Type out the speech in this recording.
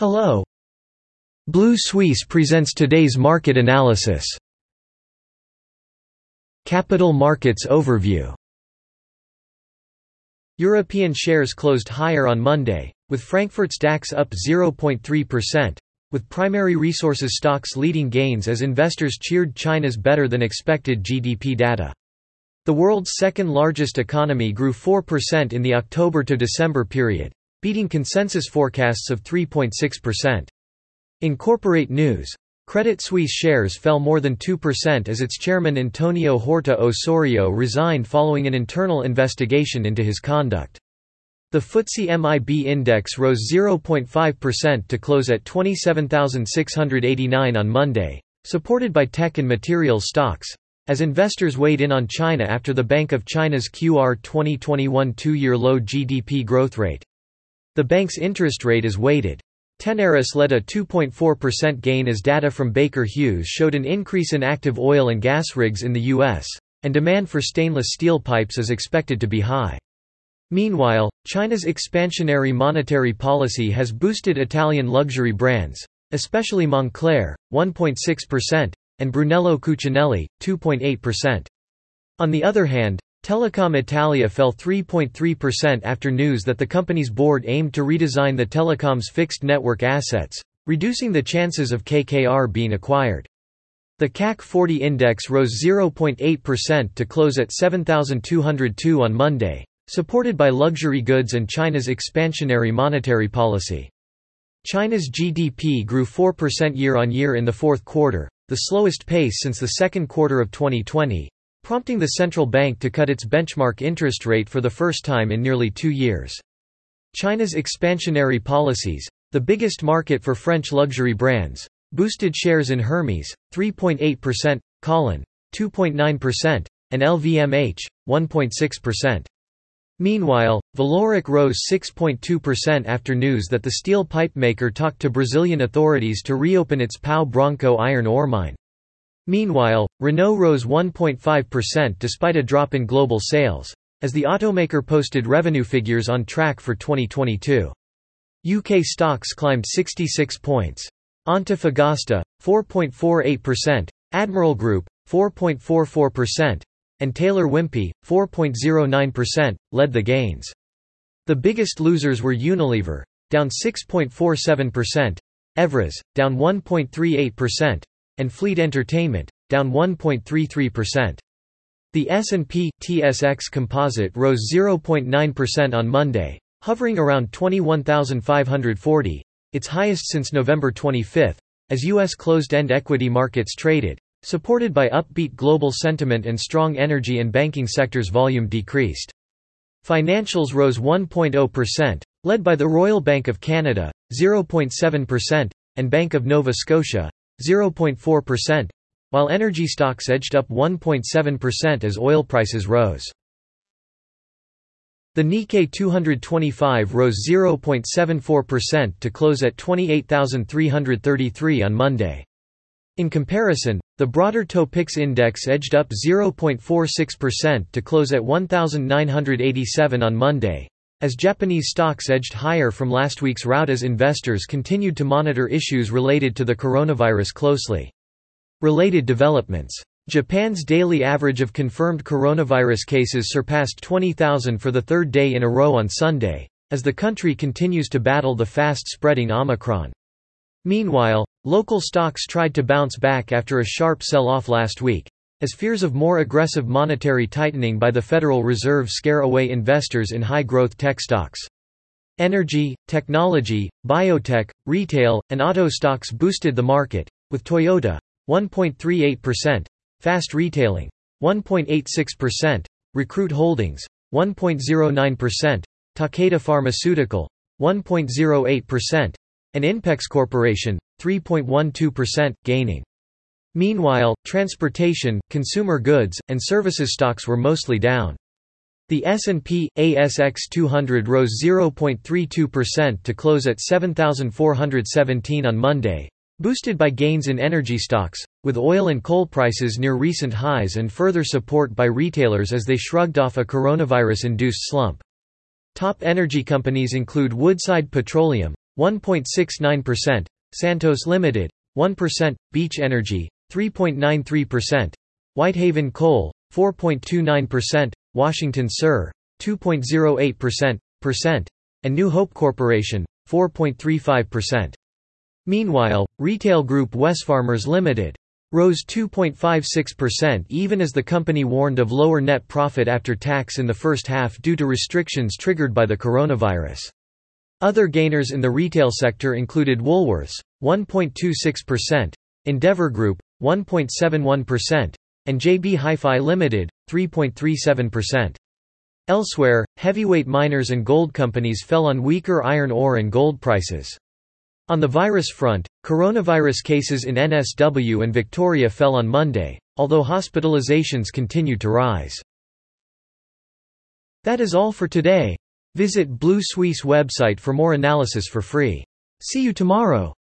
Hello. Blue Suisse presents today's market analysis. Capital Markets Overview European shares closed higher on Monday, with Frankfurt's DAX up 0.3%, with primary resources stocks leading gains as investors cheered China's better-than-expected GDP data. The world's second-largest economy grew 4% in the October to December period, beating consensus forecasts of 3.6%. In corporate news, Credit Suisse shares fell more than 2% as its chairman Antonio Horta Osorio resigned following an internal investigation into his conduct. The FTSE MIB index rose 0.5% to close at 27,689 on Monday, supported by tech and materials stocks, as investors weighed in on China after the Bank of China's QR 2021 two-year low GDP growth rate. The bank's interest rate is weighted. Tenaris led a 2.4% gain as data from Baker Hughes showed an increase in active oil and gas rigs in the U.S., and demand for stainless steel pipes is expected to be high. Meanwhile, China's expansionary monetary policy has boosted Italian luxury brands, especially Moncler, 1.6%, and Brunello Cucinelli, 2.8%. On the other hand, Telecom Italia fell 3.3% after news that the company's board aimed to redesign the telecom's fixed network assets, reducing the chances of KKR being acquired. The CAC 40 index rose 0.8% to close at 7,202 on Monday, supported by luxury goods and China's expansionary monetary policy. China's GDP grew 4% year-on-year in the fourth quarter, the slowest pace since the second quarter of 2020, prompting the central bank to cut its benchmark interest rate for the first time in nearly two years. China's expansionary policies, the biggest market for French luxury brands, boosted shares in Hermes, 3.8%, Colin, 2.9%, and LVMH, 1.6%. Meanwhile, Vallourec rose 6.2% after news that the steel pipe maker talked to Brazilian authorities to reopen its Pau Branco iron ore mine. Meanwhile, Renault rose 1.5% despite a drop in global sales, as the automaker posted revenue figures on track for 2022. UK stocks climbed 66 points. Antofagasta, 4.48%, Admiral Group, 4.44%, and Taylor Wimpey, 4.09%, led the gains. The biggest losers were Unilever, down 6.47%, Evraz, down 1.38%, and Fleet Entertainment, down 1.33%. The S&P TSX Composite rose 0.9% on Monday, hovering around 21,540, its highest since November 25, as U.S. closed-end equity markets traded, Supported by upbeat global sentiment and strong energy and banking sectors volume decreased. Financials rose 1.0%, led by the Royal Bank of Canada, 0.7%, and Bank of Nova Scotia, 0.4%, while energy stocks edged up 1.7% as oil prices rose. The Nikkei 225 rose 0.74% to close at 28,333 on Monday. In comparison, the broader Topix index edged up 0.46% to close at 1,987 on Monday, as Japanese stocks edged higher from last week's rout as investors continued to monitor issues related to the coronavirus closely. Related developments Japan's daily average of confirmed coronavirus cases surpassed 20,000 for the third day in a row on Sunday, as the country continues to battle the fast-spreading Omicron. Meanwhile, local stocks tried to bounce back after a sharp sell-off last week, as fears of more aggressive monetary tightening by the Federal Reserve scare away investors in high-growth tech stocks. Energy, technology, biotech, retail, and auto stocks boosted the market, with Toyota, 1.38%, Fast Retailing, 1.86%, Recruit Holdings, 1.09%, Takeda Pharmaceutical, 1.08%, and Inpex Corporation, 3.12%, gaining. Meanwhile, transportation, consumer goods, and services stocks were mostly down. The S&P ASX 200 rose 0.32% to close at 7417 on Monday, boosted by gains in energy stocks, with oil and coal prices near recent highs and further support by retailers as they shrugged off a coronavirus-induced slump. Top energy companies include Woodside Petroleum, 1.69%, Santos Limited, 1%, Beach Energy, 3.93%, Whitehaven Coal, 4.29%, Washington Soul, 2.08%, and New Hope Corporation, 4.35%. Meanwhile, retail group Wesfarmers Limited rose 2.56% even as the company warned of lower net profit after tax in the first half due to restrictions triggered by the coronavirus. Other gainers in the retail sector included Woolworths, 1.26%, Endeavour Group, 1.71%, and JB Hi-Fi Limited, 3.37%. Elsewhere, heavyweight miners and gold companies fell on weaker iron ore and gold prices. On the virus front, coronavirus cases in NSW and Victoria fell on Monday, although hospitalizations continued to rise. That is all for today. Visit Blue Suisse website for more analysis for free. See you tomorrow.